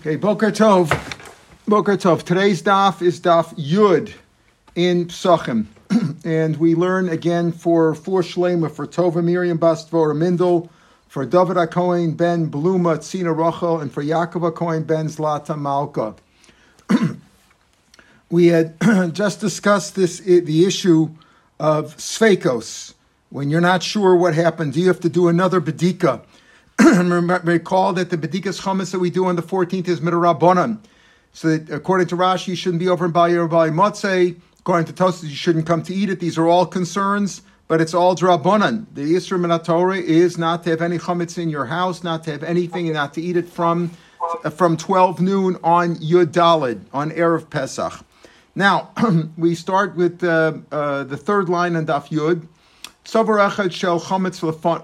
Okay, Boker Tov. Boker Tov. Today's daf is daf Yud in Psachim. and we learn again for for Shlema, for Tova Miriam Bas Dvora Mindel, for David Akoin ben Bluma Tzina Rachel, and for Yaakov Akoin ben Zlata Malka. we had just discussed this the issue of Sveikos. When you're not sure what happened, do you have to do another bedika? Recall that the Bedikas Chametz that we do on the 14th is Midrabanan. So that according to Rashi, you shouldn't be over in Bali or Bali. According to Tosas, you shouldn't come to eat it. These are all concerns, but it's all Drabanan. The Yisra Torah is not to have any Chametz in your house, not to have anything, and not to eat it from from 12 noon on Yud Dalid, on Erev Pesach. Now, we start with uh, uh, the third line on Daf Yud.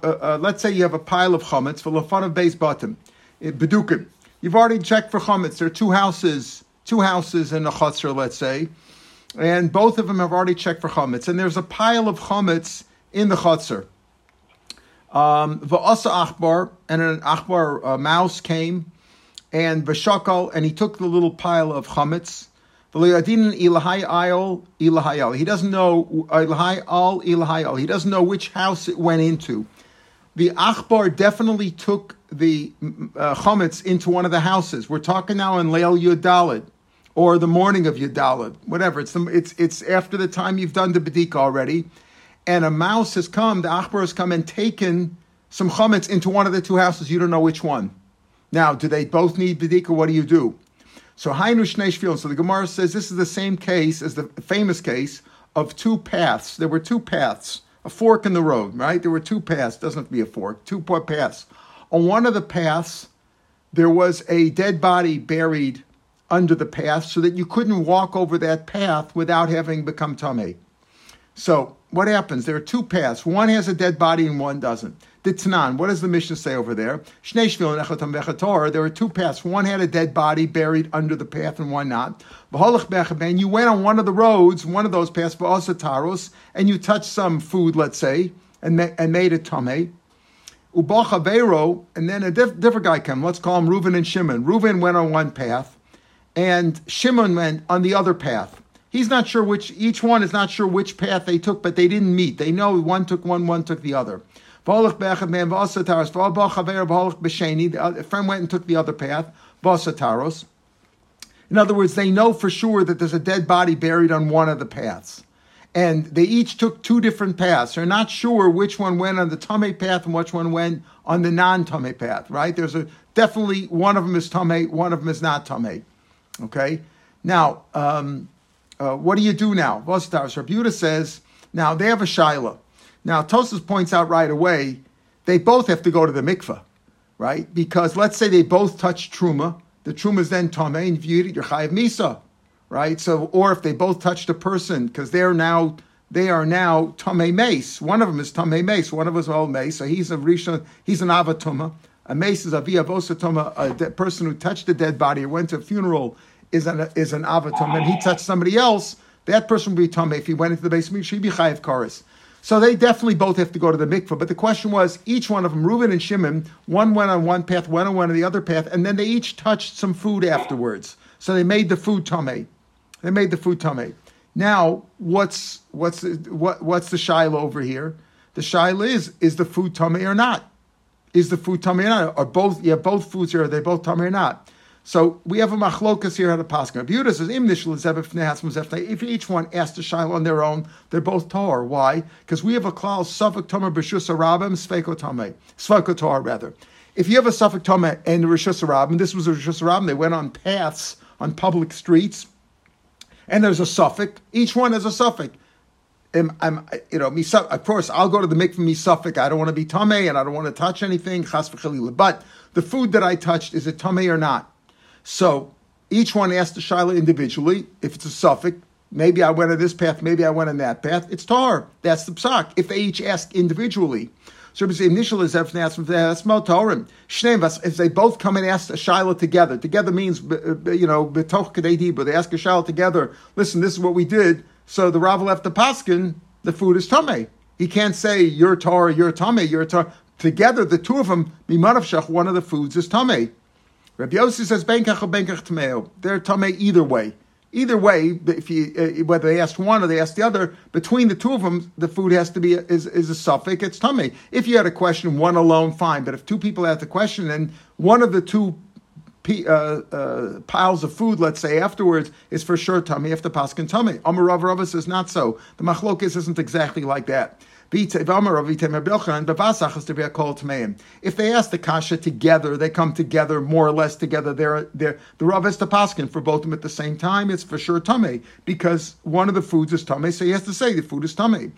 Uh, uh, Let's say you have a pile of chametz for lefan of base bottom, bedukim. You've already checked for chametz. There are two houses, two houses in a chutzner, let's say, and both of them have already checked for chametz. And there's a pile of chametz in the chutzner. Um, Va'asa achbar, and an achbar mouse came, and v'shakal, and he took the little pile of chametz. He doesn't know He doesn't know which house it went into. The Achbar definitely took the uh, into one of the houses. We're talking now in Leil Yudalid, or the morning of Yudalid, whatever. It's the, it's it's after the time you've done the bedika already, and a mouse has come. The Achbar has come and taken some chametz into one of the two houses. You don't know which one. Now, do they both need bedika? What do you do? So Hainu Shnei So the Gemara says this is the same case as the famous case of two paths. There were two paths, a fork in the road, right? There were two paths. Doesn't have to be a fork. Two paths. On one of the paths, there was a dead body buried under the path, so that you couldn't walk over that path without having become tummy. So what happens? There are two paths. One has a dead body and one doesn't. The Tanan, what does the Mishnah say over there? There are two paths. One had a dead body buried under the path and one not. You went on one of the roads, one of those paths, taros, and you touched some food, let's say, and, and made it tame. And then a diff, different guy came. Let's call him Reuven and Shimon. Reuven went on one path, and Shimon went on the other path. He's not sure which, each one is not sure which path they took, but they didn't meet. They know one took one, one took the other. The friend went and took the other path. In other words, they know for sure that there's a dead body buried on one of the paths. And they each took two different paths. They're not sure which one went on the Tame path and which one went on the non Tame path, right? There's a definitely one of them is Tame, one of them is not Tame. Okay? Now, um, uh, what do you do now? Vostaris Rabuta says, now they have a Shiloh. Now, Tosus points out right away, they both have to go to the mikveh, right? Because let's say they both touch truma, the truma is then tameh, and if you eat it, you're chayiv misa, right? So, or if they both touched a person, because they're now they are now tameh mace. One of them is tameh mace. One of them is all mace. So he's a rishon. He's an avatuma. A mace is a viavosatuma. A person who touched a dead body or went to a funeral is an is an avatum, and he touched somebody else. That person would be tameh. If he went into the basement, she'd be chayiv karis. So they definitely both have to go to the mikveh. But the question was, each one of them, Reuben and Shimon, one went on one path, one on one on the other path, and then they each touched some food afterwards. So they made the food tame. They made the food tame. Now, what's what's what what's the shiloh over here? The shiloh is is the food tame or not? Is the food tame or not? Are both yeah both foods here? Are they both tame or not? So we have a machlokas here at a pascha. Yehuda says im If each one asks the shiloh on their own, they're both tar. Why? Because we have a klal suffik tomer b'shus arabim sveko tamei sveko tar rather. If you have a suffik tomer and a rishus arabim, this was a rishus arabim. They went on paths on public streets, and there's a suffix. Each one has a suffix. I'm, I'm, you know, of course, I'll go to the mikveh misafik. I don't want to be tamei and I don't want to touch anything. But the food that I touched is it tamei or not? So each one asks the Shiloh individually. If it's a suffix, maybe I went on this path, maybe I went on that path. It's tar. That's the psak. If they each ask individually. So the initial is if they both come and ask a Shiloh together. Together means uh, you know but they ask a Shiloh together. Listen, this is what we did. So the Rav left the paskin. The food is tame. He can't say you're tar, you're tame, you're tar. Together, the two of them, mimanavshach, one of the foods is tame. Rabbi Yossi says benkach or benkach tameo. They're tamei either way. Either way, if you uh, whether they asked one or they asked the other, between the two of them, the food has to be a, is is a suffix. It's tummy. If you had a question, one alone, fine. But if two people ask the question and one of the two uh, uh, piles of food, let's say afterwards, is for sure tummy. If the paskin tummy, Amar Rav Rava says not so. The machlokis isn't exactly like that. If they ask the kasha together, they come together more or less together. They're, they're, the Rav is the paskin for both of them at the same time. It's for sure tame because one of the foods is tame, so he has to say the food is tame.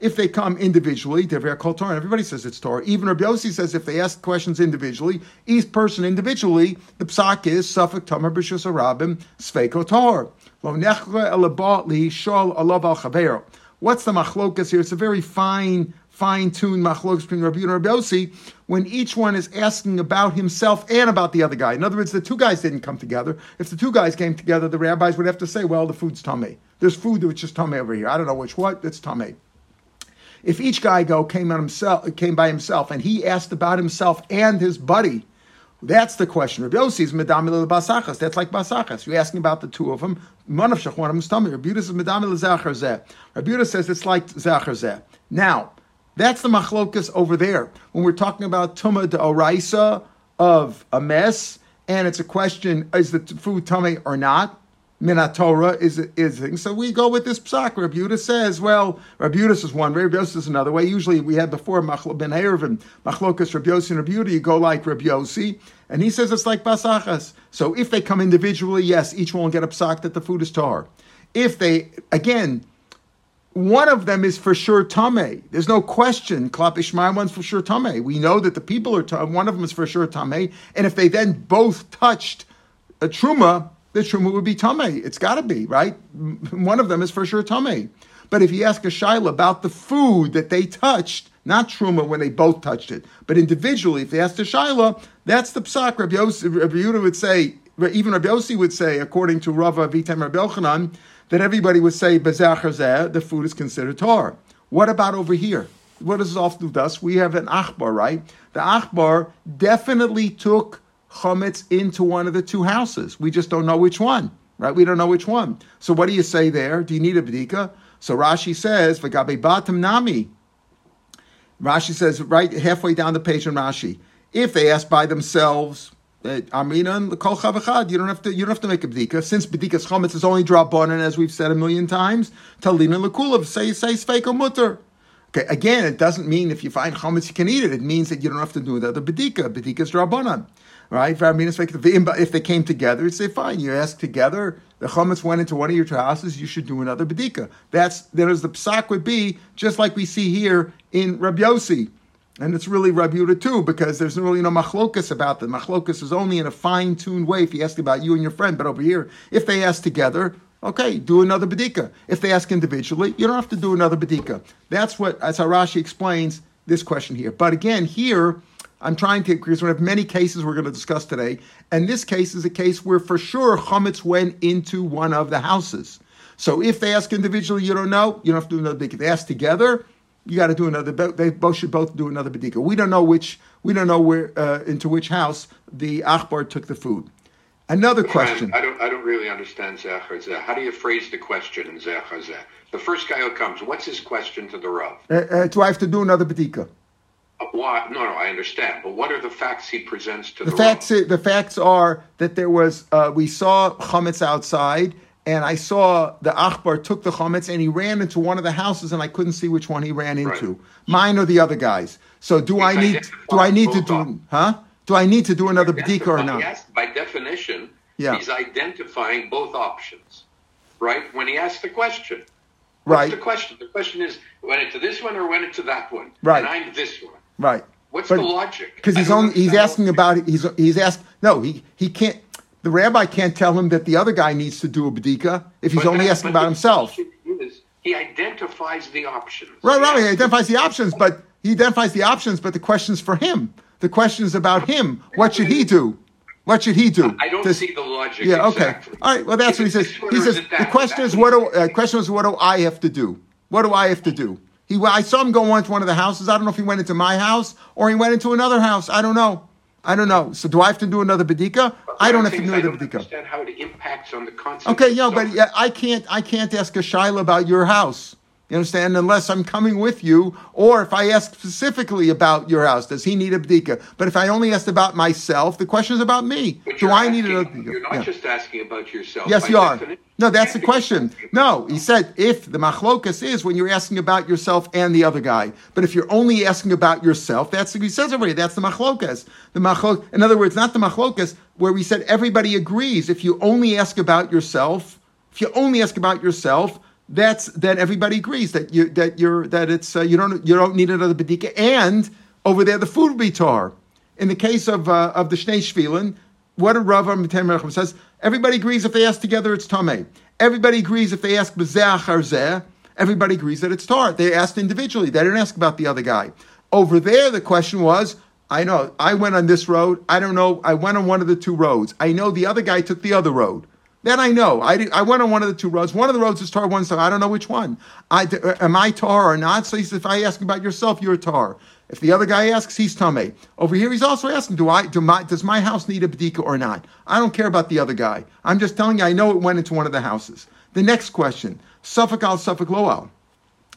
If they come individually, they're called Torah. Everybody says it's Torah. Even Rabbi Yossi says if they ask questions individually, each person individually, the psak is suffik tamar b'shus arabim sveiko Torah. Lo nechre elabot li shol alav al. What's the machlokas here? It's a very fine, fine-tuned machlokas between Rabbi and Rabbi Yossi when each one is asking about himself and about the other guy. In other words, the two guys didn't come together. If the two guys came together, the rabbis would have to say, well, the food's tummy. There's food which is tummy over here. I don't know which what, it's tummy. If each guy go came on himself, came by himself, and he asked about himself and his buddy, that's the question. Rabbi Yossi is medamil basachas. That's like basachas. You're asking about the two of them. One of one of them tummy. Rabbi Yudah says medamil zachar. Rabbi Yudah says it's like zachar. Now, that's the machlokas over there. When we're talking about tuma de oraisa of a mess, and it's a question: is the food tummy or not? Minatorah is is thing. So we go with this psak. Rabbi says, well, Rabbi is one way, Yossi is another way. Usually we had before Machl ben Erev and Machlokas Rabbi Yossi and Rabbi you go like Rabbi Yossi, and he says it's like basachas. So if they come individually, yes, each one will get a psak that the food is tar. If they, again, one of them is for sure tame. There's no question. Klap Ishmael one's for sure tame. We know that the people are tame. One of them is for sure tame. And if they then both touched a truma, the truma would be tame. It's got to be right. One of them is for sure tame. But if you ask a shaila about the food that they touched, not truma when they both touched it, but individually, if they asked a shaila, that's the psak. Rabbi, Yossi, Rabbi Yehuda would say, even Rabbi Yossi would say, according to Rava Vitem Rabbi Yochanan, that everybody would say bezachar the food is considered tar. What about over here? What does this often do us? We have an achbar, right? The achbar definitely took chametz into one of the two houses. We just don't know which one, right? We don't know which one. So what do you say there? Do you need a bdika? So Rashi says, "V'gabe batam nami." Rashi says right halfway down the page in Rashi, if they ask by themselves, eh, Aminan the kol chavachad. You don't have to. You don't have to make a bdika since bdikas chametz is only drop on, and as we've said a million times, talina lekulav say say sfeiko mutter. Okay, again, it doesn't mean if you find chametz you can eat it. It means that you don't have to do the other bdika. Bdika is drabanan right? If they came together, you'd say, fine, you ask together, the chametz went into one of your two houses, you should do another bedika. That's, there's the psak would be, just like we see here in Rabbi Yossi. And it's really Rabbi Yehuda too, because there's really no machlokas about the Machlokas is only in a fine-tuned way if he asks about you and your friend. But over here, if they ask together, okay, do another bedika. If they ask individually, you don't have to do another bedika. That's what, as Harashi explains this question here. But again, here, I'm trying to, because we have many cases we're going to discuss today. And this case is a case where for sure chametz went into one of the houses. So if they ask individually, you don't know, you don't have to do another bedika. They ask together, you got to do another. They both should both do another bedika. We don't know which. We don't know where uh, into which house the achbar took the food. Another question. I don't. I don't really understand zechar How do you phrase the question in zechar The first guy who comes, what's his question to the rav? Uh, uh, do I have to do another bedika? Why? No, no, I understand. But what are the facts he presents to the, the facts? The facts are that there was uh, we saw chametz outside, and I saw the achbar took the chametz and he ran into one of the houses, and I couldn't see which one he ran into, right. mine or the other guys. So do he's I need do I need to do up. huh? Do I need to do another bedika or not? Yes, by definition, yeah. he's identifying both options, right? When he asks the question. What's right. the question? The question is, went it to this one or went it to that one? Right. And I'm this one. Right. What's but, the logic? Because he's only he's asking about. He's he's asked. No, he he can't. The rabbi can't tell him that the other guy needs to do a bedika if he's but only that, asking about himself. Is, he identifies the options. Right, right. He identifies the options, but he identifies the options. But the question's for him. The question's about him. What should he do? What should he do? I don't see the logic. Yeah, okay. Exactly. All right. Well, that's what he says. He says the question is what do uh, question is what do I have to do? What do I have to do? He, I saw him go into one of the houses. I don't know if he went into my house or he went into another house. I don't know. I don't know. So do I have to do another bedika? I don't have to do another bedika. Understand how it impacts on the concept. Okay, yeah, but yeah, I can't. I can't ask a shaila about your house. You understand? Unless I'm coming with you, or if I ask specifically about your house, does he need a bdika? But if I only asked about myself, the question is about me. But Do I need a bdika? You're not yeah. just asking about yourself. Yes, you are. No, that's the question. No, he said if the machlokas is when you're asking about yourself and the other guy. But if you're only asking about yourself, that's he says already. That's the machlokas. The machlok. In other words, not the machlokas where we said everybody agrees. If you only ask about yourself, if you only ask about yourself, that's then everybody agrees that you that you're that it's uh, you don't you don't need another bedika, and over there the food will be tar. In the case of uh, of the shnei shvilin, what a Rav Mitem says, everybody agrees if they ask together it's tameh. Everybody agrees if they ask b'zeh Everybody agrees that it's tar. They asked individually. They didn't ask about the other guy. Over there, the question was, I know I went on this road. I don't know. I went on one of the two roads. I know the other guy took the other road. Then I know. I, I went on one of the two roads. One of the roads is tar, one's tar. I don't know which one. I, uh, am I tar or not? So he says, if I ask about yourself, you're tar. If the other guy asks, he's tame. Over here, he's also asking, do I do my does my house need a bedika or not? I don't care about the other guy. I'm just telling you, I know it went into one of the houses. The next question, Suffolk al Suffolk Loal.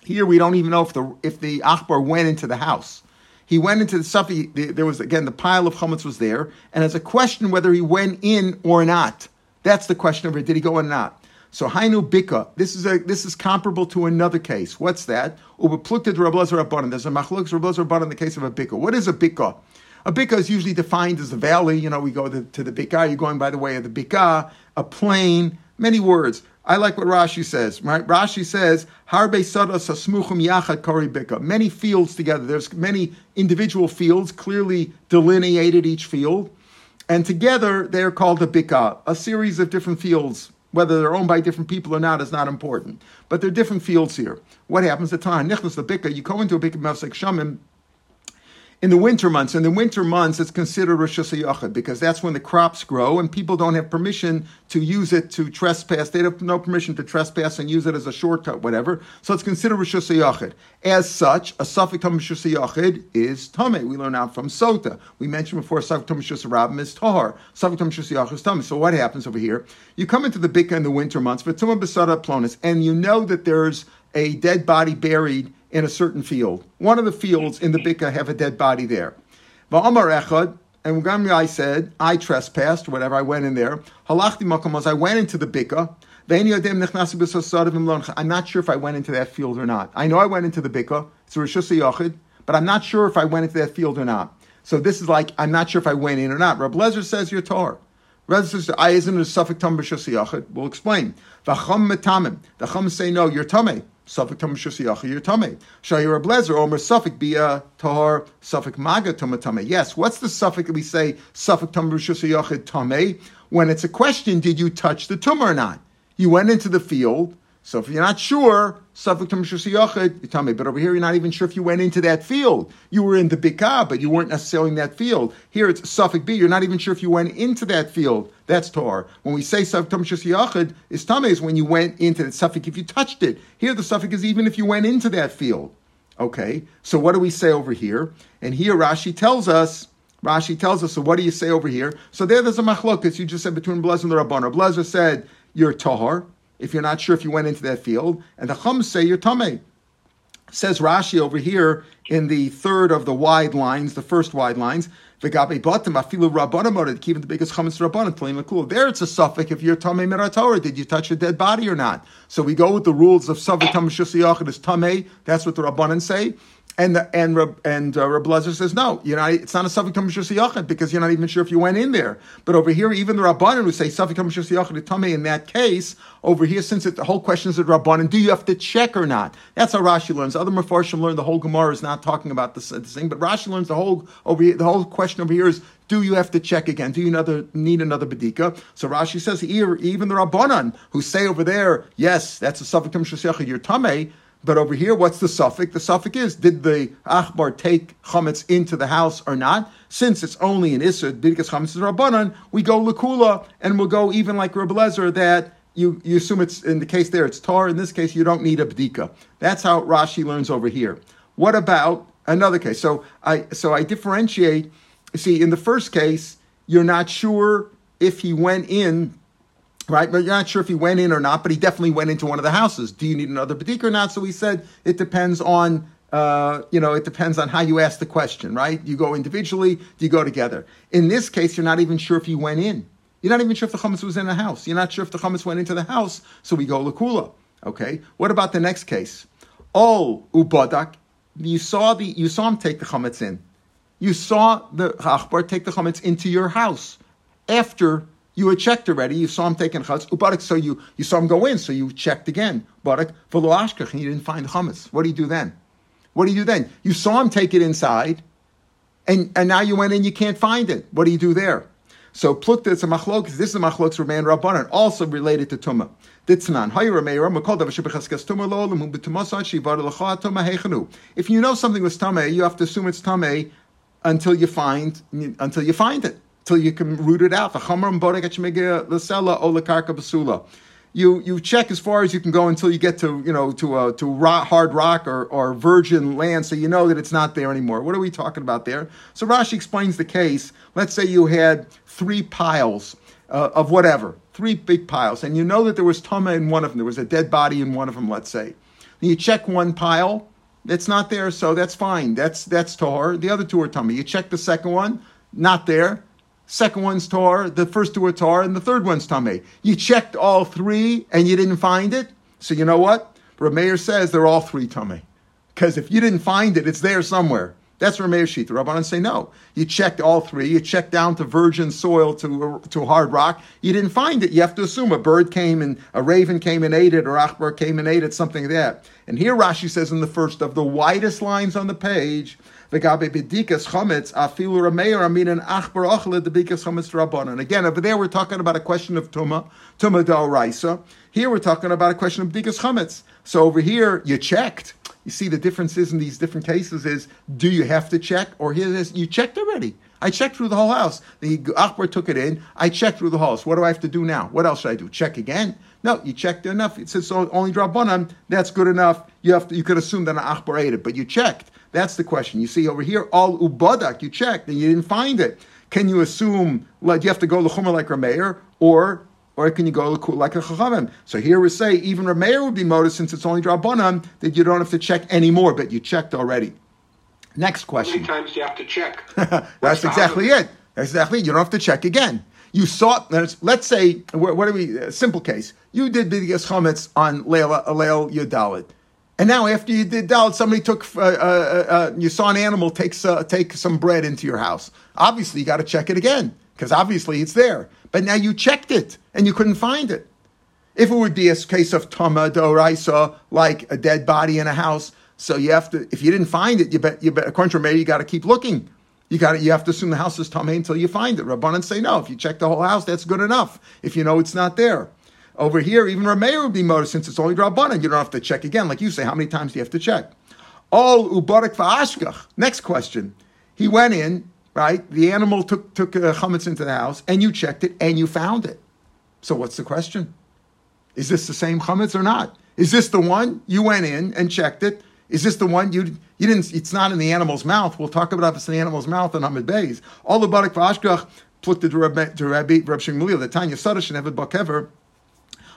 Here we don't even know if the if the Achbar went into the house. He went into the Suffolk. There was again the pile of chametz was there, and as a question whether he went in or not. That's the question of it. Did he go or not? So Hainu Bika. This is a this is comparable to another case. What's that? There's a machlok Rabbanan in the case of a Bika. What is a Bika? A Bika is usually defined as a valley. You know, we go to, to the Bika. You're going by the way of the Bika. A plain. Many words. I like what Rashi says. Right? Rashi says Harbe Sadas Asmuchum Yachad Kari Bika. Many fields together. There's many individual fields clearly delineated each field. And together they're called a bika, a series of different fields. Whether they're owned by different people or not is not important. But they're different fields here. What happens at time? Nichnas the bika, you go into a bika mefsek shamim, in the winter months. In the winter months, it's considered Rosh Hashanah because that's when the crops grow and people don't have permission to use it to trespass. They have no permission to trespass and use it as a shortcut, whatever. So it's considered Rosh Hashanah. As such, a suffix Tam Rosh Hashanah is Tame. We learn out from Sota. We mentioned before suffix Tam Rosh Hashanah is Tahar. Suffix Tam Rosh Hashanah is Tame. So what happens over here? You come into the Bika in the winter months, Vatuma Besada Plonis, and you know that there's a dead body buried in a certain field. One of the fields in the Bika have a dead body there. Va'amar echad, and I said, I trespassed, whatever, I went in there. Halachti makamos, I went into the Bika. I'm not sure if I went into that field or not. I know I went into the Bika, it's a Yachid, but I'm not sure if I went into that field or not. So this is like, I'm not sure if I went in or not. Rab Lezer says you're. Rab says, I isn't a suffix tam. We'll explain. V'cham metamim. The chum say, no, you're tameh. Suffolk Tam Shusiyach your Tame. Shayir Blazer, Omer Suffolk Bia Tahar Suffolk Maga Tame. Yes, what's the suffix we say Suffolk Tam Shusiyach Tame? When it's a question, did you touch the tumor or not? You went into the field, so if you're not sure, Suffolk you're tummy. but over here you're not even sure if you went into that field. You were in the Bika, but you weren't necessarily in that field. Here it's Suffolk B, you're not even sure if you went into that field. That's Tor. When we say Suffolk Tam Yachid, is Tame is when you went into the Suffolk if you touched it. Here the Suffolk is even if you went into that field. Okay, so what do we say over here? And here Rashi tells us, Rashi tells us, so what do you say over here? So there there's a machlokas, you just said between Blazer and the Rabbanar. Blazer said, you're Tahar if you're not sure if you went into that field. And the Chum say you're Tameh. Says Rashi over here in the third of the wide lines, the first wide lines, V'gabe batim afilu rabbanam keep the biggest chametz rabbanim. There it's a suffix if you're tamei meratorah. Did you touch a dead body or not? So we go with the rules of suffix tamei shusiyach. is tamei. That's what the rabbanim say. And the, and and uh, Reb Lezer says no, you know it's not a suffix tamashus because you're not even sure if you went in there. But over here, even the rabbanon who say suffix tamashus yachad in that case, over here, since it, the whole question is at rabbanon, do you have to check or not? That's how Rashi learns. Other mafarshim learn the whole Gemara is not talking about this, this thing, but Rashi learns the whole over here. The whole question over here is do you have to check again? Do you another, need another bedika? So Rashi says here, even the rabbanon who say over there, yes, that's a suffix yachad, you're tamei but over here, what's the suffix? The suffix is, did the Achbar take chametz into the house or not? Since it's only an Isser, Bidkas chametz is Rabbanan, we go Lakula, and we'll go even like Rabbi Lezer that you, you assume it's, in the case there, it's Tar. In this case, you don't need a Bdika. That's how Rashi learns over here. What about another case? So I, so I differentiate see, in the first case, you're not sure if he went in, right? But you're not sure if he went in or not, but he definitely went into one of the houses. Do you need another badik or not? So he said it depends on, uh, you know, it depends on how you ask the question, right? You go individually, do you go together? In this case, you're not even sure if he went in. You're not even sure if the chametz was in the house. You're not sure if the chametz went into the house, so we go lakula. Okay. What about the next case? Oh, ubadak, you saw the you saw him take the chametz in. You saw the achbar take the chametz into your house after you had checked already. You saw him taking chametz. Ubadak, so you you saw him go in, so you checked again. Barak v'lo ashkach, and you didn't find chametz. What do you do then? What do you do then? You saw him take it inside, and and now you went in, you can't find it. What do you do there? So plukta, it's a machlok. This is a machlok Ramein Rabbanan, also related to tumah. If you know something was tame, you have to assume it's tame until you find until you find it, until you can root it out. The You you check as far as you can go until you get to you know to a, to rock, hard rock or, or virgin land, so you know that it's not there anymore. What are we talking about there? So Rashi explains the case. Let's say you had three piles uh, of whatever three big piles, and you know that there was tama in one of them. There was a dead body in one of them. Let's say, and you check one pile, it's not there, so that's fine. That's that's tor. The other two are tama. You check the second one, not there. Second one's tor. The first two are tor, and the third one's tame. You checked all three, and you didn't find it. So you know what? Rameir says they're all three tame, because if you didn't find it, it's there somewhere. That's Rameir Shita. Rabbanan say no. You checked all three. You checked down to virgin soil to to hard rock. You didn't find it. You have to assume a bird came and a raven came and ate it, or Achbar came and ate it, something like that. And here Rashi says in the first of the widest lines on the page, V'gabe bedikas chametz afilu rameir aminan achbar ochle debikas chametz rabbanan. Again, over there we're talking about a question of tuma, tuma da'oraisa. Here we're talking about a question of bedikas chametz. So over here you checked. You see, the differences in these different cases is do you have to check, or here it is, you checked already. I checked through the whole house. The Akbar took it in. I checked through the house. What do I have to do now? What else should I do? Check again? No, you checked enough. It says only drop one on. That's good enough. You have to, you could assume that an Akbar ate it, but you checked. That's the question. You see over here, all ubadak, you checked and you didn't find it. Can you assume like you have to go lechumah like Rameir, or or can you go like a chachamim? So here we say even Rameir would be motive since it's only drabanan that you don't have to check anymore, but you checked already. Next question. How many times do you have to check? That's exactly it. Exactly. You don't have to check again. You saw. Let's say what are we? Uh, simple case. You did bidigas chametz on Leil Leil Yudalit. And now, after you did dalit, somebody took, uh, uh, uh, you saw an animal take, uh, take some bread into your house. Obviously, you got to check it again because obviously it's there. But now you checked it and you couldn't find it. If it would be a case of tama doraisa, like a dead body in a house, so you have to. If you didn't find it, you bet. You bet. According to Rameir, you got to keep looking. You got. You have to assume the house is tame until you find it. Rabbanan say no. If you check the whole house, that's good enough. If you know it's not there. Over here, even Rameir would be motor since it's only Rabbanan. You don't have to check again, like you say. How many times do you have to check? All ubarak va'ashkach. Next question. He went in right? The animal took took uh, chametz into the house, and you checked it, and you found it. So what's the question? Is this the same chametz or not? Is this the one you went in and checked it? Is this the one you you didn't? It's not in the animal's mouth. We'll talk about if it's in the animal's mouth and Amid Bays. All the barak v'ashkach put to Rabbi Rabbi Shmuel the Tanya Sadash and Evid Bakever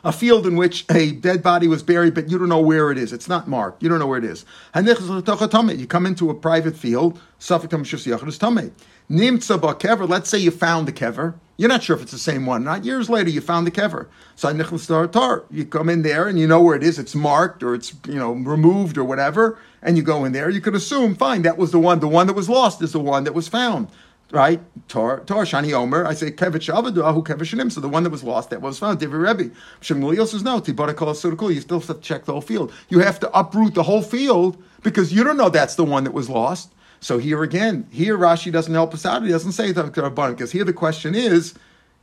a field in which a dead body was buried, but you don't know where it is. It's not marked. You don't know where it is. You come into a private field, let's say you found the kever. You're not sure if it's the same one. Not years later, you found the kever. So you come in there and you know where it is. It's marked or it's you know removed or whatever, and you go in there. You could assume, fine, that was the one. The one that was lost is the one that was found right? Tor, Tor, Shani Omer. I say Kevich Avadu, who Kevich Shanim. So the one that was lost, that was found. Divi Rebbe. Shmuel says no. Tibara Kol You still have to check the whole field. You have to uproot the whole field because you don't know that's the one that was lost. So here again, here Rashi doesn't help us out. He doesn't say the Rabban because here the question is.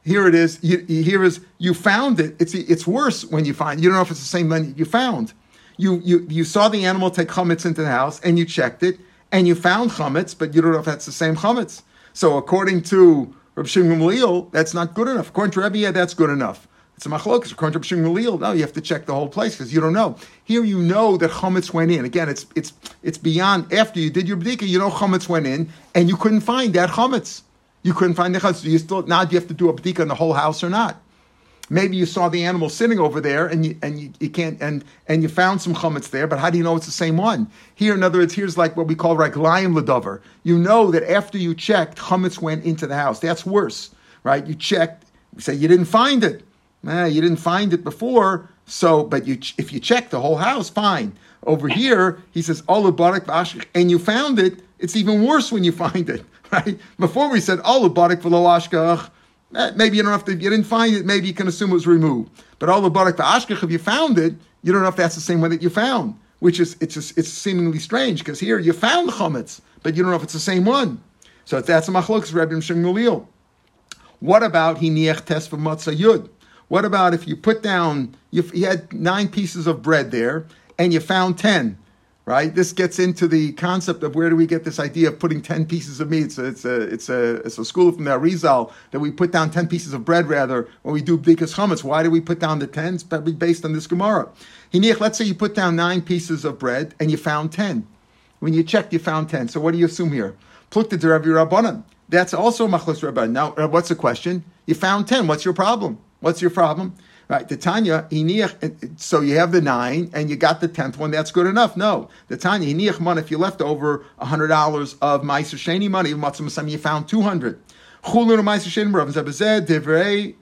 Here it is. You, here is you found it. It's it's worse when you find. You don't know if it's the same one you found. You you you saw the animal take chametz into the house and you checked it and you found chametz, but you don't know if that's the same chametz. So according to Rabbi Shimon Gamliel, that's not good enough. According to Rabbi, yeah, that's good enough. It's a machlokas. According to Galil, no, you have to check the whole place because you don't know. Here you know that chametz went in. Again, it's it's it's beyond. After you did your bdika, you know chametz went in, and you couldn't find that chametz. You couldn't find the chametz. So you still now do you have to do a bdika in the whole house or not? Maybe you saw the animal sitting over there and you and you, you can't and and you found some chametz there, but how do you know it's the same one? Here, in other words, here's like what we call raglayim ledover. You know that after you checked, chametz went into the house. That's worse, right? You checked, say you didn't find it. Nah, you didn't find it before, so but you if you check the whole house, fine. Over here, he says barak and you found it. It's even worse when you find it, right? Before we said barak v'lo ashkach Eh, maybe you don't have to, you didn't find it, maybe you can assume it was removed. But all the barak ashkech, if you found it, you don't know if that's the same one that you found, which is, it's, just, it's seemingly strange, because here you found the chametz, but you don't know if it's the same one. So that's a machlokas, Rabbi Shimulil. What about hiniach test for matzah yud? What about if you put down, you, you had nine pieces of bread there, and you found ten right? This gets into the concept of where do we get this idea of putting 10 pieces of meat. So it's a, it's a, it's a school from the Arizal that we put down 10 pieces of bread rather when we do Bdikas Chametz. Why do we put down the 10? It's probably based on this Gemara. Hiniach, let's say you put down nine pieces of bread and you found 10. When you checked, you found 10. So what do you assume here? Plukta de Rabbi Rabbanan. That's also Machlos Rabban. Now, uh, what's the question? You found 10. What's your problem? What's your problem? Right, the Tanya, so you have the nine and you got the tenth one, that's good enough. No. The Tanya, Hiniach money, if you left over hundred dollars of Meiser Sheni money, you found two hundred.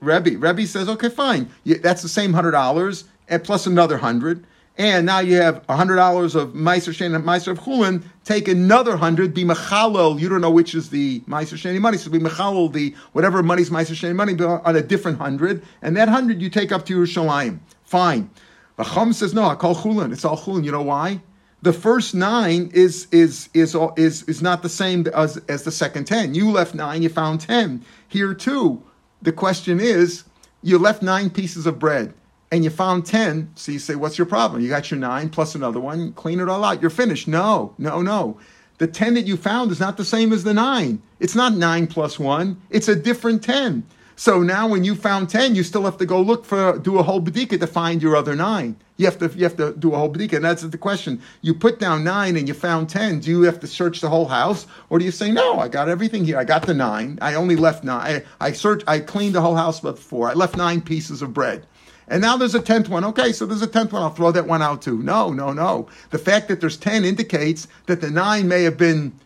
Rebbe. Rebbe says, okay, fine. That's the same hundred dollars and plus another hundred and now you have hundred dollars of Meiser Sheni and Meiser of Chulin. Take another hundred, be Mechalel. You don't know which is the Meiser Sheni money, so be Mechalel the whatever money's Meiser Sheni money on a different hundred, and that hundred you take up to Yerushalayim. Fine. But Chum says no. I call Chulin. It's all Chulin. You know why? The first nine is is is is is not the same as as the second ten. You left nine. You found ten. Here too. The question is, you left nine pieces of bread and you found 10, so you say, What's your problem? You got your nine plus another one, clean it all out, you're finished. No, no, no. The 10 that you found is not the same as the nine. It's not nine plus one, it's a different 10. So now when you found 10, you still have to go look for, do a whole badika to find your other nine. You have to, you have to do a whole badika. And that's the question. You put down nine and you found 10. Do you have to search the whole house? Or do you say, no, I got everything here. I got the nine. I only left nine. I, I searched, I cleaned the whole house but four. I left nine pieces of bread. And now there's a tenth one. Okay, so there's a tenth one. I'll throw that one out too. No, no, no. The fact that there's ten indicates that the nine may have been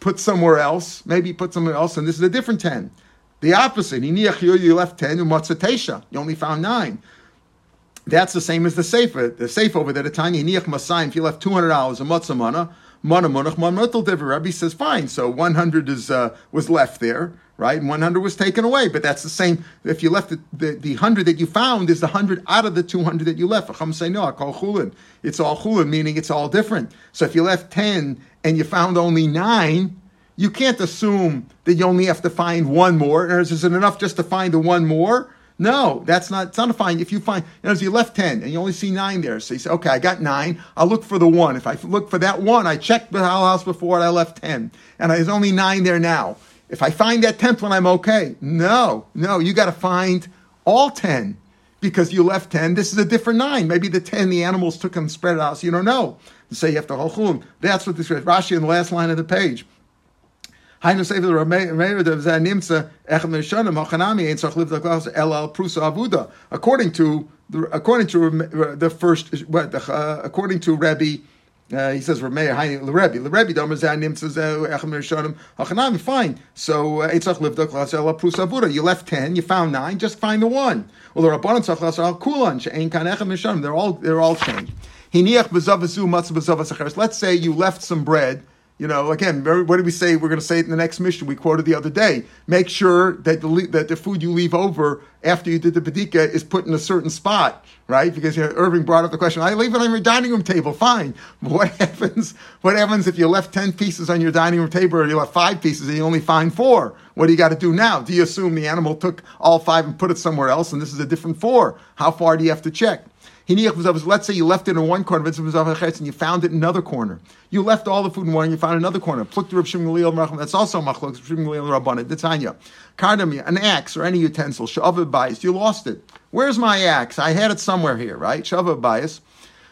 put somewhere else, maybe put somewhere else, and this is a different ten. The opposite. You left ten, umatzatesha. You only found nine. That's the same as the safe. The safe over there, the tiny niach masayim. If you left two hundred dollars a matzamana, mana monach man Rabbi says fine. So one hundred is uh, was left there right? And 100 was taken away, but that's the same. If you left the, the, the 100 that you found is the 100 out of the 200 that you left. Chacham say, no, I call chulin. It's all chulin, meaning it's all different. So if you left 10 and you found only nine, you can't assume that you only have to find one more. Or is it enough just to find the one more? No, that's not, it's not a fine. If you find, you know, if you left 10 and you only see nine there, so you say, okay, I got nine, I'll look for the one. If I look for that one, I checked the house before and I left 10, and there's only nine there now. If I find that tenth one, I'm okay. No, no, you got to find all ten because you left ten. This is a different nine. Maybe the ten the animals took and spread it out, so you don't know. So you have to holchum. That's what this is. Rashi in the last line of the page. According to the, according to the first, uh, according to Rabbi uh, he says Rameir Haini L'Rebbe L'Rebbe Domer Zanim says Echem Rishonim Hachanami. Fine. So uh, Eitzach Livdok Lasel Prusavura. You left ten. You found nine. Just find the one. Well, the Rabbanon Tzach Lasel Kulan She'Ein Kan Echem Rishonim. They're all changed. Let's say you left some bread you know, again, what did we say? We're going to say it in the next mission. We quoted the other day. Make sure that the that the food you leave over after you did the badika is put in a certain spot, right? Because you know, Irving brought up the question. I leave it on your dining room table. Fine. What happens? What happens if you left ten pieces on your dining room table, or you left five pieces and you only find four? What do you got to do now? Do you assume the animal took all five and put it somewhere else, and this is a different four? How far do you have to check? Let's say you left it in one corner, and you found it in another corner. You left all the food in one, and you found another corner. That's also machlok. Tanya. Kardam, an axe or any utensil, shava bias. You lost it. Where's my axe? I had it somewhere here, right? Shava bias.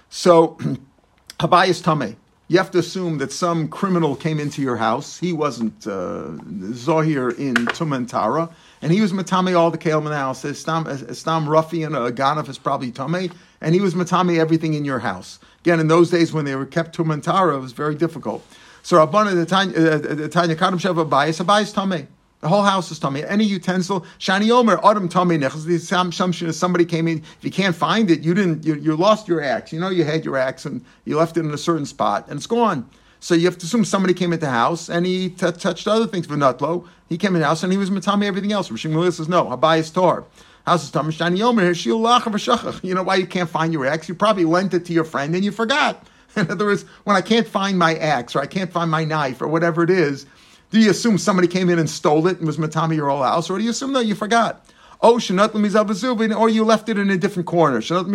So, habayis tame. You have to assume that some criminal came into your house. He wasn't uh, Zohir in Tumantara, and he was matame all the kalim in the house. Stam, Stam Rufi and uh, a Ganaf is probably tame, and he was matame everything in your house. Again, in those days when they were kept to Tumantara, it was very difficult. So Rabbana, uh, the Tanya Kadam Sheva Abayis, Abayis Tameh. The whole house is tummy. Any utensil, shani omer, autumn tummy nechas. The assumption is somebody came in. If you can't find it, you didn't. You, you lost your axe. You know you had your axe and you left it in a certain spot, and it's gone. So you have to assume somebody came into the house and he t- touched other things. V'natlo, he came in the house and he was matami everything else. Rishim Gamaliel says no. Habayis tor. House is tummy. Shani omer, shilach You know why you can't find your axe? You probably lent it to your friend and you forgot. In other words, when I can't find my axe or I can't find my knife or whatever it is, do you assume somebody came in and stole it and was matami your whole house, or do you assume no, you forgot? Oh, shenat lemizavazuvin, or you left it in a different corner. Shenat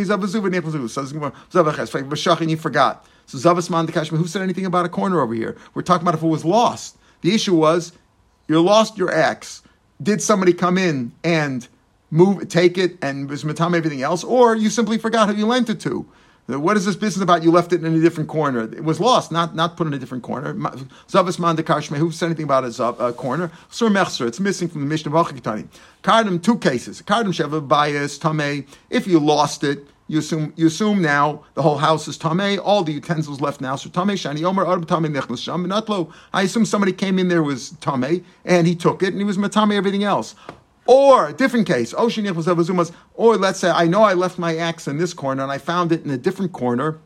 and you forgot. So zavasman dekashma, who said anything about a corner over here? We're talking about if it was lost. The issue was you lost your axe. Did somebody come in and move, take it, and was matami everything else, or you simply forgot who you lent it to? What is this business about? You left it in a different corner. It was lost, not not put in a different corner. Zavas man dekashme. Who said anything about a uh, corner? Sur mechser. It's missing from the Mishnah Vachikitani. Kardim two cases. Kardim sheva bias tame. If you lost it, you assume you assume now the whole house is tame. All the utensils left now. So tame shani omer arb tame nechnas sham natlo. I assume somebody came in there was tame and he took it and he was matame everything else. Or different case, oh, or let's say I know I left my axe in this corner and I found it in a different corner.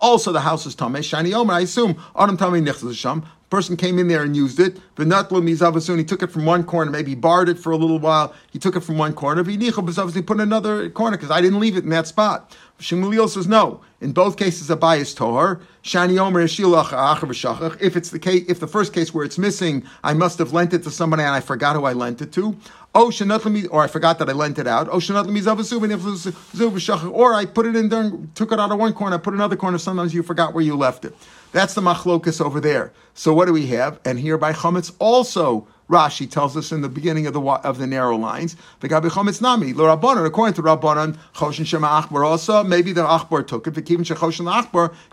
Also, the house is tamei shani omer. I assume adam tamei sham. Person came in there and used it. He took it from one corner. Maybe barred it for a little while. He took it from one corner. He put another corner because I didn't leave it in that spot. Shemuliel says no. In both cases, a bias tohar. Shani omer. If it's the case, if the first case where it's missing, I must have lent it to somebody and I forgot who I lent it to. Oh, or I forgot that I lent it out. Oh, or I put it in there, took it out of one corner, I put another corner. Sometimes you forgot where you left it. That's the machlokus over there. So what do we have? And here by chametz also. Rashi tells us in the beginning of the of the narrow lines. Rabbanon, according to Rabbanon, Choshen Shema Achbar also, maybe the Achbar took it,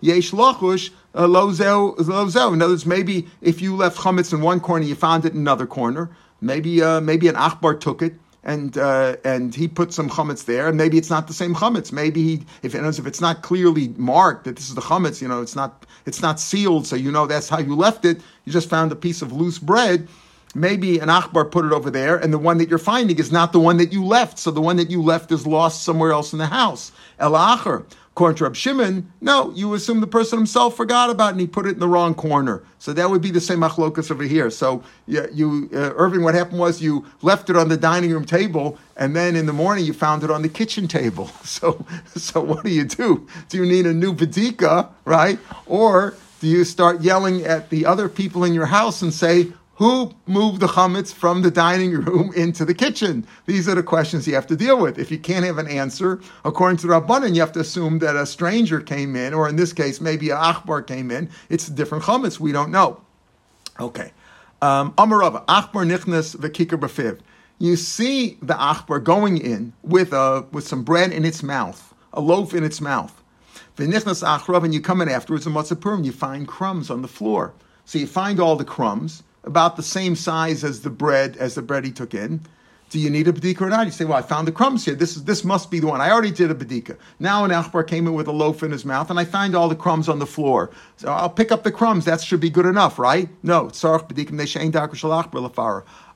Yesh uh. In other words, maybe if you left Chometz in one corner, you found it in another corner. Maybe uh, maybe an achbar took it and uh, and he put some chametz there, and maybe it's not the same chametz. Maybe he, if if it's not clearly marked that this is the chametz, you know, it's not it's not sealed, so you know that's how you left it. You just found a piece of loose bread. Maybe an achbar put it over there, and the one that you're finding is not the one that you left. So the one that you left is lost somewhere else in the house. El acher. According to Rab Shimon, no, you assume the person himself forgot about it and he put it in the wrong corner. So that would be the same machlokas over here. So yeah, you, uh, Irving, what happened was you left it on the dining room table and then in the morning you found it on the kitchen table. So, so what do you do? Do you need a new badika, right? Or do you start yelling at the other people in your house and say, who moved the chametz from the dining room into the kitchen? These are the questions you have to deal with. If you can't have an answer, according to Rabbanan, you have to assume that a stranger came in, or in this case, maybe a achbar came in. It's different chametz. We don't know. Okay. Um, Amarava, achbar nichnas v'kikar b'fiv. You see the achbar going in with a with some bread in its mouth, a loaf in its mouth. V'nichnas achrav, and you come in afterwards and what's a and you find crumbs on the floor. So you find all the crumbs about the same size as the bread as the bread he took in. Do you need a bedika or not? You say, well, I found the crumbs here. This is this must be the one. I already did a bedika. Now an Achbar came in with a loaf in his mouth, and I find all the crumbs on the floor. So I'll pick up the crumbs. That should be good enough, right? No.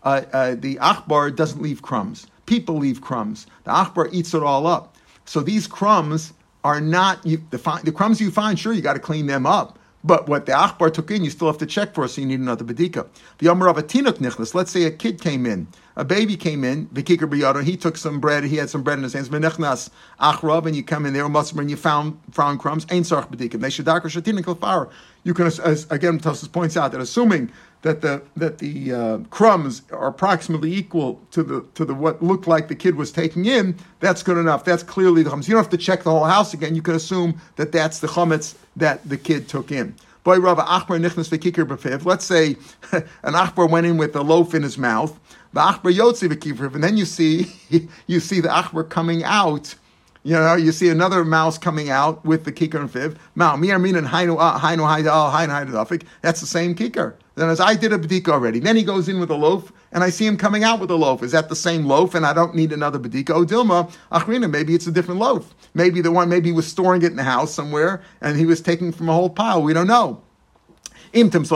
Uh, uh, the Achbar doesn't leave crumbs. People leave crumbs. The Achbar eats it all up. So these crumbs are not you, the, the crumbs you find. Sure, you got to clean them up. But what the Achbar took in, you still have to check for, so you need another Bedika. The Amar of a Tinuk Nichnas, let's say a kid came in, a baby came in, Vikikar Biyado, he took some bread, he had some bread in his hands, Menechnas Achrav, and you come in there, muslim, and you found, found crumbs, Ein Sarch Bedika. They Shadakar Shatinik Lafar. You can, again, Tosus points out that assuming that the that the uh, crumbs are approximately equal to the to the what looked like the kid was taking in, that's good enough. That's clearly the chametz. You don't have to check the whole house again. You can assume that that's the chametz that the kid took in. Boy, Rav Achbar nichnas v'kikir b'fiv. Let's say an Achbar went in with a loaf in his mouth. The Achbar yotzi v'kikir, and then you see you see the Achbar coming out you know, you see another mouse coming out with the kikar and fiv. Mao, Miamrin and Haino uh Heino Hide Al Hainofik, that's the same kikar. Then as I did a bedika already. Then he goes in with a loaf, and I see him coming out with a loaf. Is that the same loaf? And I don't need another bedika. Oh, Dilma, achrina, maybe it's a different loaf. Maybe the one, maybe he was storing it in the house somewhere, and he was taking from a whole pile. We don't know. That's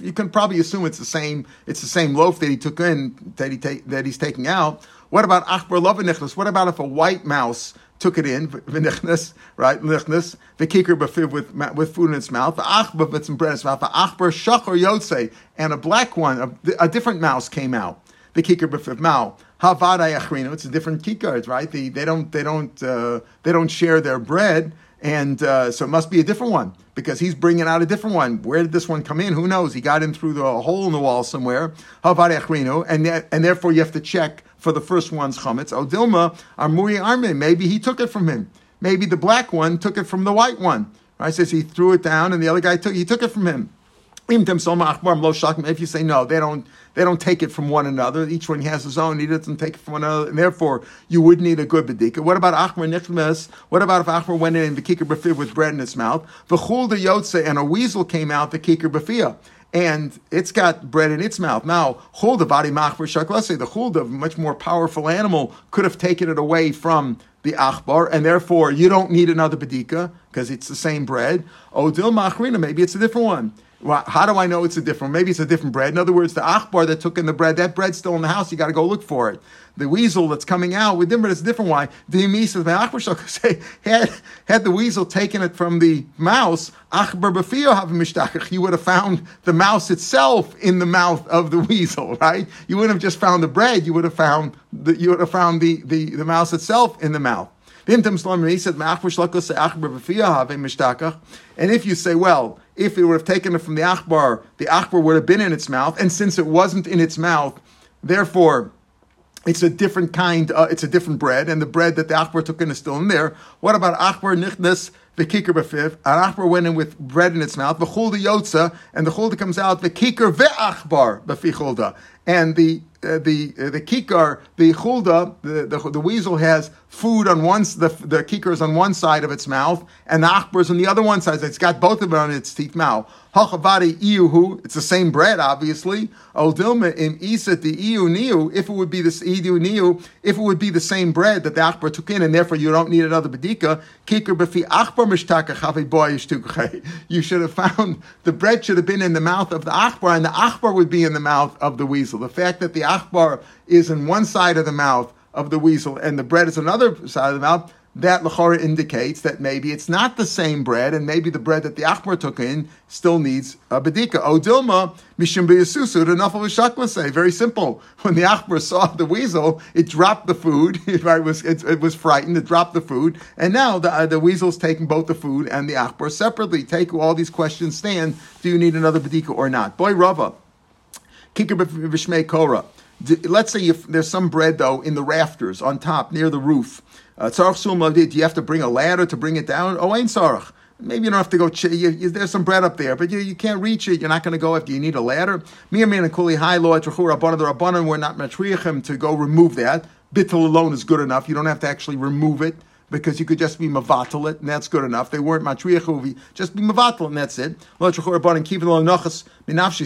you can probably assume it's the same. It's the same loaf that he took in that he ta- that he's taking out. What about achbar lovenichnas? What about if a white mouse took it in, v'nichnas, right, nichnas, v'kikr b'fiv with, with food in its mouth, some bread in its mouth, v'achbar shachar yotze, and a black one, a, a different mouse came out, v'kikr b'fiv mao. Havada yachrino, it's a different kikar, right? They, they don't, they don't, uh, they don't share their bread, and uh, so it must be a different one because he's bringing out a different one. Where did this one come in? Who knows? He got in through the hole in the wall somewhere. Havada yachrino, and and therefore you have to check for the first one's chametz. Odilma Armuri Arme, maybe he took it from him. Maybe the black one took it from the white one. Right? Says he threw it down, and the other guy took he took it from him. If you say no, they don't they don't take it from one another. Each one has his own. He doesn't take it from one another, and therefore you would need a good bedika. What about achmer nichmes? What about if achmer went in and the kikar b'fir with bread in his mouth? V'chul the yotze and a weasel came out the kikar b'fia and it's got bread in its mouth. Now, chulda body machber shaklase, the chulda, a much more powerful animal, could have taken it away from the achbar, and therefore you don't need another bedika because it's the same bread. Odil machrina, maybe it's a different one. How do I know it's a different? Maybe it's a different bread. In other words, the achbar that took in the bread, that bread's still in the house. You got to go look for it. The weasel that's coming out with different, it's a different one. The says, my achbar say, had, had the weasel taken it from the mouse, achbar b'fio have mishtachach, you would have found the mouse itself in the mouth of the weasel, right? You wouldn't have just found the bread. You would have found the, you would have found the, the, the mouse itself in the mouth. And if you say, well, if it would have taken it from the achbar, the achbar would have been in its mouth, and since it wasn't in its mouth, therefore it's a different kind, uh, it's a different bread, and the bread that the achbar took in is still in there. What about achbar nichnas the kikar befiv? An achbar went in with bread in its mouth, the chulda yotza, and the chulda comes out the kikar ve'achbar befi chulda, and the uh, the uh, the kikar, the chulda, the, the, the weasel has food on one, the, the kikar is on one side of its mouth, and the achbar is on the other one side. It's got both of them on its teeth mouth. Hachavadi iuhu, it's the same bread, obviously. Odilma im isat the iu niu, if it would be this iu niu, if it would be the same bread that the achbar took in, and therefore you don't need another bedika, kikar befi achbar mishtaka chave boy You should have found, the bread should have been in the mouth of the achbar, and the achbar would be in the mouth of the weasel. The fact that the achbar is in one side of the mouth of the weasel and the bread is another side of the mouth, that lachora indicates that maybe it's not the same bread, and maybe the bread that the achbar took in still needs a bedika. Odilma mishum of a say. Very simple. When the achbar saw the weasel, it dropped the food. It was it, it was frightened. It dropped the food, and now the uh, the weasel's taking both the food and the achbar separately. Take all these questions stand. Do you need another bedika or not? Boy Rava, Let's say if there's some bread though in the rafters on top near the roof. Uh, do you have to bring a ladder to bring it down? Oh, ain't sarach. Maybe you don't have to go. Ch- you, you, there's some bread up there, but you, you can't reach it. You're not going to go after you need a ladder. Me and and kuli high law the rabbanon. We're not matriachim to go remove that. Bittul alone is good enough. You don't have to actually remove it because you could just be mavatal it, and that's good enough. They weren't matriach just be mavatal, and that's it.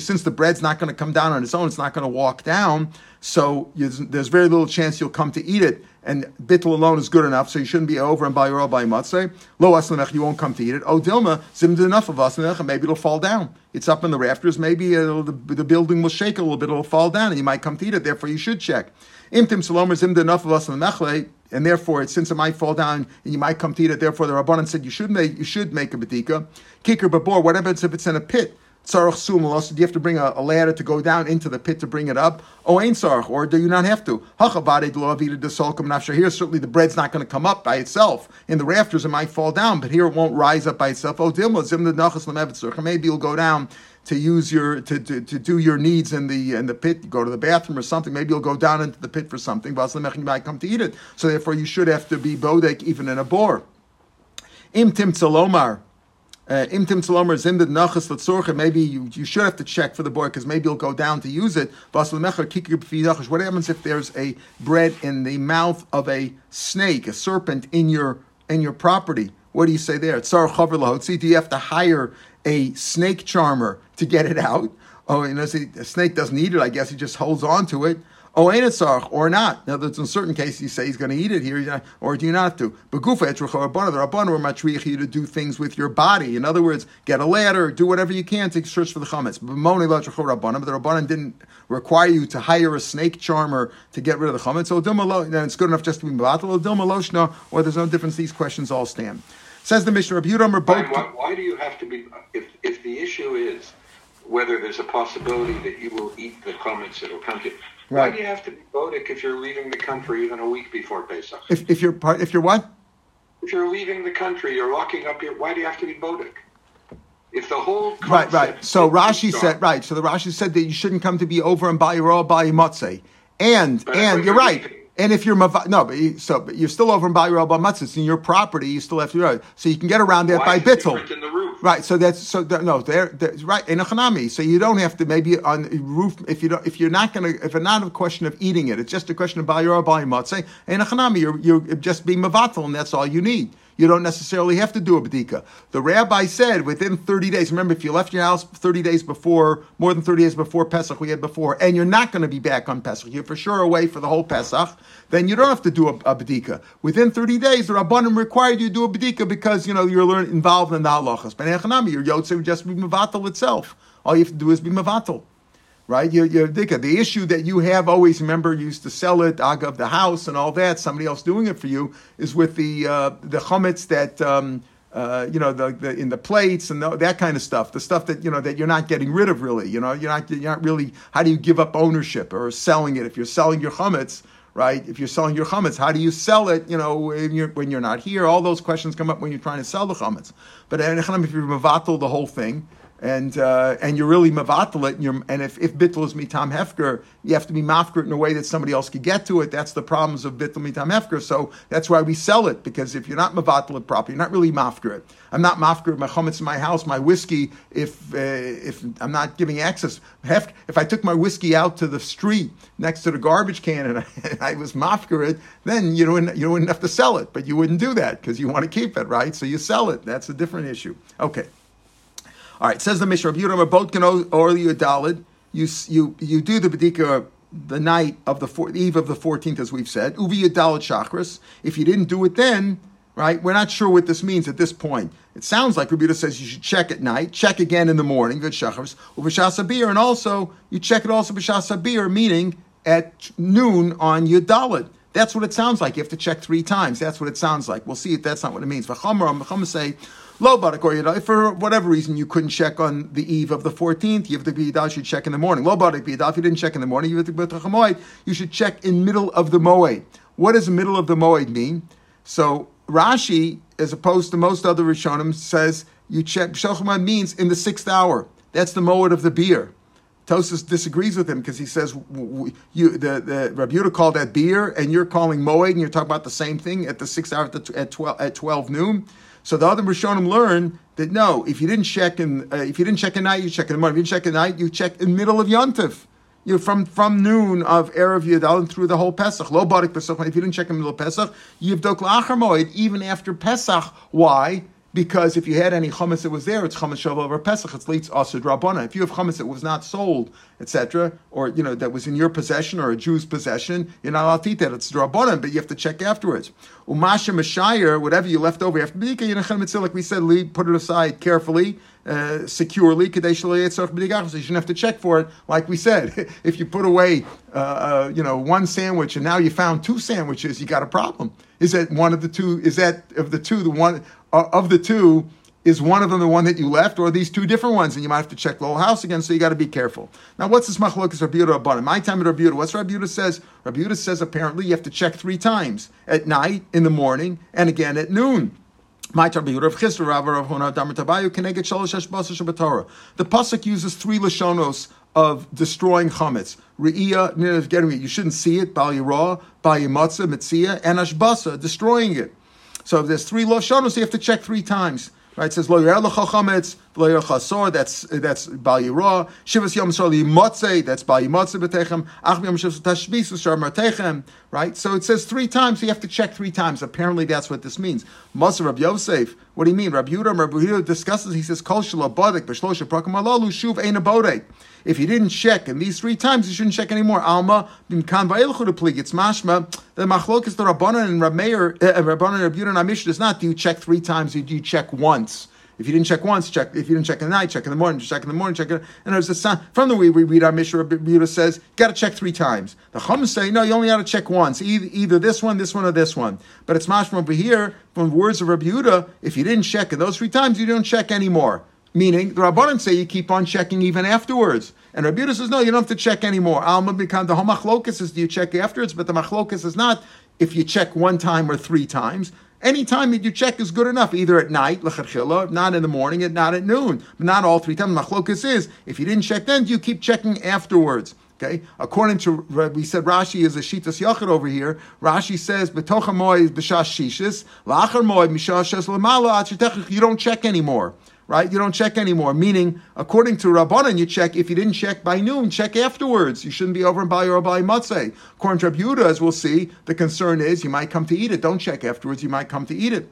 Since the bread's not going to come down on its own, it's not going to walk down. So there's very little chance you'll come to eat it. And bittul alone is good enough, so you shouldn't be over and buy your by matzah. Lo aslamech, you won't come to eat it. Oh dilma, zimd enough of aslamech, maybe it'll fall down. It's up in the rafters. Maybe uh, the, the building will shake a little bit. It'll fall down, and you might come to eat it. Therefore, you should check. Imtim salomer zimd enough of aslamech and therefore, since it might fall down and you might come to eat it, therefore the Rabbanan said you should make you should make a bedika. Kicker babor, what happens if it's in a pit? Also do you have to bring a, a, ladder to go down into the pit to bring it up? Oh, ain't tzarech, or do you not have to? Here, certainly the bread's not going to come up by itself. In the rafters, it might fall down, but here it won't rise up by itself. Oh, maybe you'll go down to use your to, to, to do your needs in the in the pit, you go to the bathroom or something. Maybe you'll go down into the pit for something. You might come to eat it. So therefore, you should have to be bodek even in a bore. Im tim tzalomar. Uh, Imtim Zimdid Nachas Latzorcha, maybe you, you should have to check for the boy because maybe you'll go down to use it. What happens if there's a bread in the mouth of a snake, a serpent in your in your property? What do you say there? Tsar Chaver Do you have to hire a snake charmer to get it out? Oh, you know, see, a snake doesn't eat it. I guess he just holds on to it. Oh, or not? Now, there's in certain cases you say he's going to eat it here, or do you not to? But gufa etrach the rabbanon were matriach you to do things with your body. In other words, get a ladder, do whatever you can to search for the chametz. But the rabbanon didn't require you to hire a snake charmer to get rid of the chametz. So then it's good enough just to be mabatal, or there's no difference. These questions all stand. Says the Mishnah, why, why, why do you have to be? If if the issue is whether there's a possibility that you will eat the chametz that will come to Right. Why do you have to be Bodek if you're leaving the country even a week before Pesach? If, if you're part, if you're what? If you're leaving the country, you're locking up your. Why do you have to be Bodek? If the whole right, right. So Rashi said right. So the Rashi said that you shouldn't come to be over and buy your all buy matzeh, and and you're right. Leaving. And if you're no, but you, so but you're still over in Bayir al It's in your property. You still have to do So you can get around that Why by bittel. Right. So that's so no. There, right in a chanami. So you don't have to maybe on roof if you don't if you're not going to if it's not a question of eating it. It's just a question of Bayir al Matzeh. In a chanami, you're you're just being mavatal, and that's all you need. You don't necessarily have to do a bedika. The rabbi said within 30 days, remember, if you left your house 30 days before, more than 30 days before Pesach, we had before, and you're not going to be back on Pesach, you're for sure away for the whole Pesach, then you don't have to do a, a bedika. Within 30 days, the Rabbanim required you to do a bedika because, you know, you're learn, involved in the halachas. But your yotze would just be mevatel itself. All you have to do is be mevatel right? You're, you're, the issue that you have always, remember, you used to sell it, of the house and all that, somebody else doing it for you, is with the uh, the chametz that, um, uh, you know, the, the, in the plates and the, that kind of stuff, the stuff that, you know, that you're not getting rid of really, you know, you're not, you're not really, how do you give up ownership or selling it? If you're selling your chametz, right? If you're selling your chametz, how do you sell it? You know, when you're, when you're not here, all those questions come up when you're trying to sell the chametz. But if you're mavatal the whole thing, and uh, and you're really mavatal it, and, and if, if bittul is mitam hefker, you have to be mafker it in a way that somebody else could get to it. That's the problems of bittul mitam hefker. So that's why we sell it because if you're not mavatal it properly, you're not really mafker it. I'm not mafker my chametz in my house, my whiskey. If uh, if I'm not giving access, if I took my whiskey out to the street next to the garbage can and I, and I was mafker it, then you don't you wouldn't have to sell it, but you wouldn't do that because you want to keep it, right? So you sell it. That's a different issue. Okay. All right, says the Mishnah, Rabbi both can or you dalid. You you you do the bedika the night of the four, eve of the fourteenth, as we've said. Uvi yadalad chakras. If you didn't do it then, right? We're not sure what this means at this point. It sounds like Rabbi says you should check at night, check again in the morning, good shachars, ubashasabir, and also you check it also b'shasabir, meaning at noon on yadalad. That's what it sounds like. You have to check three times. That's what it sounds like. We'll see if that's not what it means. V'chamar, say Low or if for whatever reason you couldn't check on the eve of the 14th, you have to be you should check in the morning. Low barak if you didn't check in the morning, you have to be you should check in middle of the moed. What does middle of the moed mean? So Rashi, as opposed to most other Rishonim, says you check Shalchman means in the sixth hour. That's the moed of the beer. Tosus disagrees with him because he says you the, the Rabbi called that beer, and you're calling moed, and you're talking about the same thing at the sixth hour at, the, at twelve at twelve noon. So the other Rishonim learn that no, if you didn't check in, uh, if you didn't check at night, you check in the morning. If you didn't check at night, you check in middle of Yontif. You know, from from noon of erev Yadal and through the whole Pesach. Lo barik Pesach. If you didn't check in the middle of Pesach, yivdok la'achar moed even after Pesach. Why? Because if you had any chametz that was there, it's chametz shavuot over Pesach. It's leitz asud rabana. If you have chametz that was not sold, etc., or you know that was in your possession or a Jew's possession, you're not allowed to eat that. It's rabbanon, but you have to check afterwards. Umasha mashayir, whatever you left over after b'dika, you like we said, put it aside carefully. Uh, securely, so you shouldn't have to check for it. Like we said, if you put away, uh, uh, you know, one sandwich and now you found two sandwiches, you got a problem. Is that one of the two? Is that of the two the one uh, of the two, is one of them the one that you left, or these two different ones, and you might have to check the whole house again. So you got to be careful. Now, what's this machlokas Rabbi Yehuda Rabbanim? My time at Rabbi Yehuda. What's Rabbi Yehuda says? Rabbi Yehuda says apparently you have to check three times at night, in the morning, and again at noon. The pasuk uses three lashonos of destroying chametz. Re'iyah, getting it. You shouldn't see it. Bal yirah, bal yimatzah, mitzia, and ashbasa, destroying it. So if there's three lashonos, you have to check three times. Right? It says lo yerlecha That's that's bal yirah. Shivas yom motze. That's bal yimotze betechem. Ach yom shivas Sharmartechem. Right? So it says three times. So you have to check three times. Apparently that's what this means. Maser Rab Yosef. What do you mean? Rabbi Yehuda, Rabbi Yehuda discusses. He says kol shalabadik b'shlosha prakam alalu shuv ein abodek. If you didn't check in these three times, you shouldn't check anymore. Alma bimkan va'ilchu to plig. It's mashma. The machlok is the rabbanon and Rab Meir, uh, rabbanon and Rabbi Yehuda and is not. Do you check three times? Or do you check once? If you didn't check once, check. If you didn't check in the night, check in the morning. Check in the morning, check it. And there's a sign from the way we read our Mishnah. Rabbi says got to check three times. The Chum say no, you only got to check once. Either, either this one, this one, or this one. But it's mashma over here from the words of Rabbi Yehuda. If you didn't check in those three times, you don't check anymore. Meaning the Rabbanim say you keep on checking even afterwards. And Rabbi Yehuda says no, you don't have to check anymore. Alma become the homachlokus is do you check afterwards, but the machlokus is not if you check one time or three times. Any time that you check is good enough, either at night, not in the morning, and not at noon, but not all three times. Machlokas is, if you didn't check then, do you keep checking afterwards. Okay, according to we said Rashi is a shitas yachid over here. Rashi says betocha moed b'shash shishis la'achar moed mishash lemala You don't check anymore right? You don't check anymore. Meaning, according to Rabbanan, you check. If you didn't check by noon, check afterwards. You shouldn't be over and by or by matzeh. According to Rabbi as we'll see, the concern is you might come to eat it. Don't check afterwards. You might come to eat it.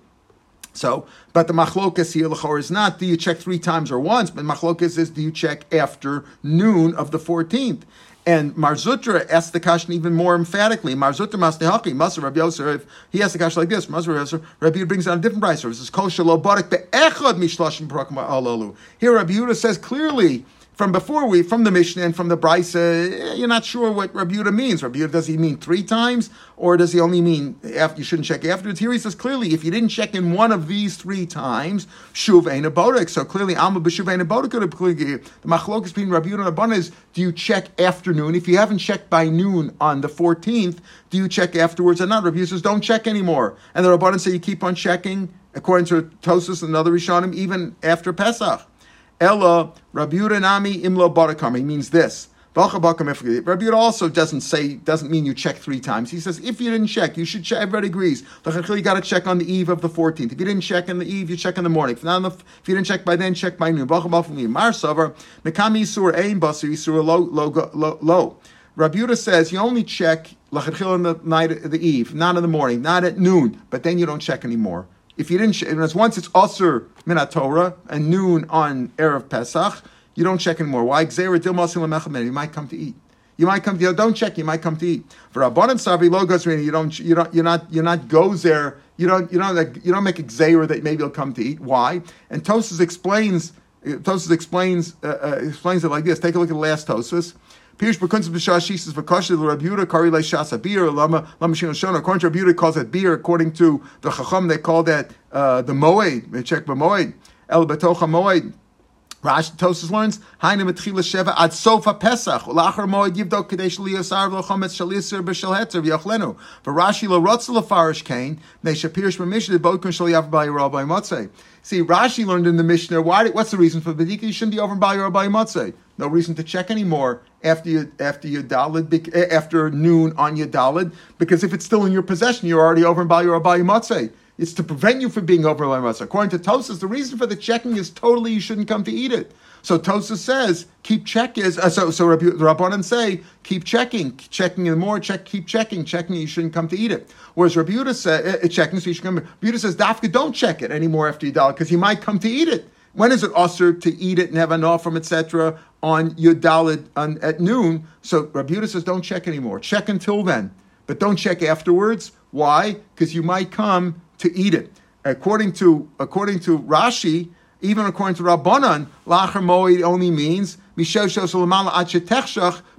So, but the machlokas here lachor is not do you check three times or once, but machlokas is do you check after noon of the 14th. And Mar Zutra asked the question even more emphatically. Mar Zutra Masnehaki, Masar Rabbi Yosef, he asked the question like this. Masar Rabbi Rabbi brings out a different price. It says, Kol Shalobarik be'echad mishlashim alalu. Here Rabbi Yehuda says clearly, from before we, from the Mishnah and from the Brisa, eh, you're not sure what Rabbi means. Rabbi does he mean three times, or does he only mean after you shouldn't check afterwards? Here he says clearly, if you didn't check in one of these three times, shuv bodek. So clearly, alma a bodek. The machlokas between Rabbi Yehuda and Abban is, do you check afternoon? If you haven't checked by noon on the 14th, do you check afterwards or not? Rabbi says, don't check anymore. And the Rabbanan say you keep on checking, according to Tosus and other Rishonim, even after Pesach. Ella Rabbi Nami Imlo Barakam. He means this. Rabbi also doesn't say doesn't mean you check three times. He says if you didn't check, you should check. Everybody agrees. You got to check on the eve of the fourteenth. If you didn't check on the eve, you check in the morning. If, not, if you didn't check by then, check by noon. Mar Savar Mekami Yisur Ein Basir Yisur Lo Lo. Rabbi Yehuda says you only check in the night, the eve, not in the morning, not at noon, but then you don't check anymore if you didn't, sh- once it's Asr Minat Torah and noon on Erev Pesach, you don't check anymore. Why? You might come to eat. You might come to don't check. You might come to eat. For Rabbanan Savi logos you don't you don't you're not you're not goes there. You don't you don't like, you don't make gzeira that maybe he'll come to eat. Why? And Tosus explains Tosus explains uh, uh, explains it like this. Take a look at the last Tosus. Pirush Bekunz B'Shashis V'Kashid Rabbi Yehuda Kari Bir Lama Lama Shin Shona. According to Rabbi Yehuda, calls it beer. According to the Chacham, they call that uh, the Moed. Check B'Moed. El Betocha Moed. Rashi Tosus learns Hainu Metchila Sheva Ad Sofa Pesach Ulachar Moed Yivdok Kadesh Liyasar V'Chometz Shalisir B'Shel Hetzer V'Yachlenu For Rashi Lo Rotzel Lefarish Kain They Shapirish B'Mishnah Bodkun Shal Yav B'Yirah B'Y Motzei See, Rashi learned in the Mishnah, why, what's the reason for Bedika? You shouldn't be over by by Motzei. No reason to check anymore after you after your dalid after noon on your dalid because if it's still in your possession, you're already over by your abayi matzeh. It's to prevent you from being over matzeh. According to Tosas, the reason for the checking is totally you shouldn't come to eat it. So Tosas says keep checking. Uh, so so Rabbi, Rabbanan say keep checking, checking and more. Check, keep checking, checking. You shouldn't come to eat it. Whereas Rabbi says uh, checking, so you should come. Rabbi says Dafka don't check it anymore after you dalid because you might come to eat it. When is it usher to eat it and have an from etc. on your dalit at noon? So Rabbi says, don't check anymore. Check until then, but don't check afterwards. Why? Because you might come to eat it. According to according to Rashi, even according to Rabbanan, lacher moed only means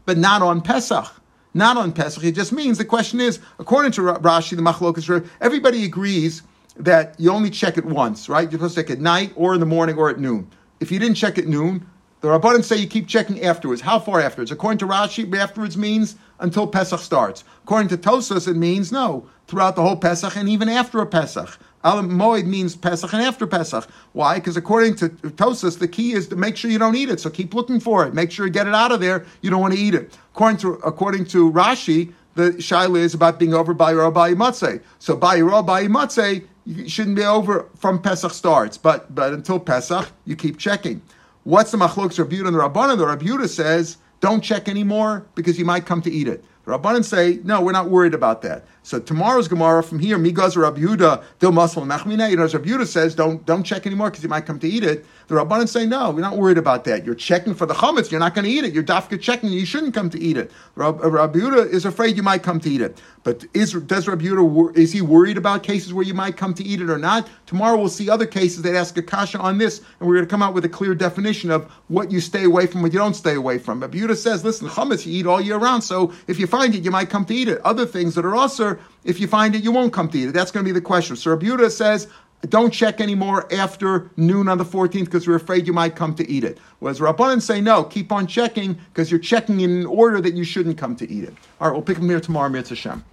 but not on Pesach. Not on Pesach. It just means the question is, according to Rashi, the Machlokas, everybody agrees that you only check it once, right? You're supposed to check at night or in the morning or at noon. If you didn't check at noon, the Rabbanim say you keep checking afterwards. How far afterwards? According to Rashi, afterwards means until Pesach starts. According to Tosas, it means no, throughout the whole Pesach and even after a Pesach. Alam Moed means Pesach and after Pesach. Why? Because according to Tosas, the key is to make sure you don't eat it. So keep looking for it. Make sure you get it out of there. You don't want to eat it. According to according to Rashi, the shaila is about being over by your by matzeh. So by your by matzeh, you shouldn't be over from Pesach starts, but but until Pesach, you keep checking. What's the machlokes Rabbi and the Rabbanan? The Rabbi says don't check anymore because you might come to eat it. The Rabbanan say, no, we're not worried about that. So tomorrow's Gemara from here, Migaz Rabbi Yehuda, Dil Muslim Nachmina, you know, Rabbi Yehuda says, don't, don't check anymore because you might come to eat it. The Rabbanan say, no, we're not worried about that. You're checking for the chametz, you're not going to eat it. You're dafka checking, you shouldn't come to eat it. Rabbi Yehuda is afraid you might come to eat it. But is, does Rabbi Yehuda, is he worried about cases where you might come to eat it or not? Tomorrow we'll see other cases that ask a kasha on this, and we're going to come out with a clear definition of what you stay away from, what you don't stay away from. Rabbi Yehuda says, listen, chametz you eat all year round, so if you find it, you might come to eat it. Other things that are also, if you find it, you won't come to eat it. That's going to be the question. So Rabbi says, don't check anymore after noon on the 14th because we're afraid you might come to eat it. Whereas Rabbanan say, no, keep on checking because you're checking in an order that you shouldn't come to eat it. All right, we'll pick them here tomorrow, Mitzvah Hashem.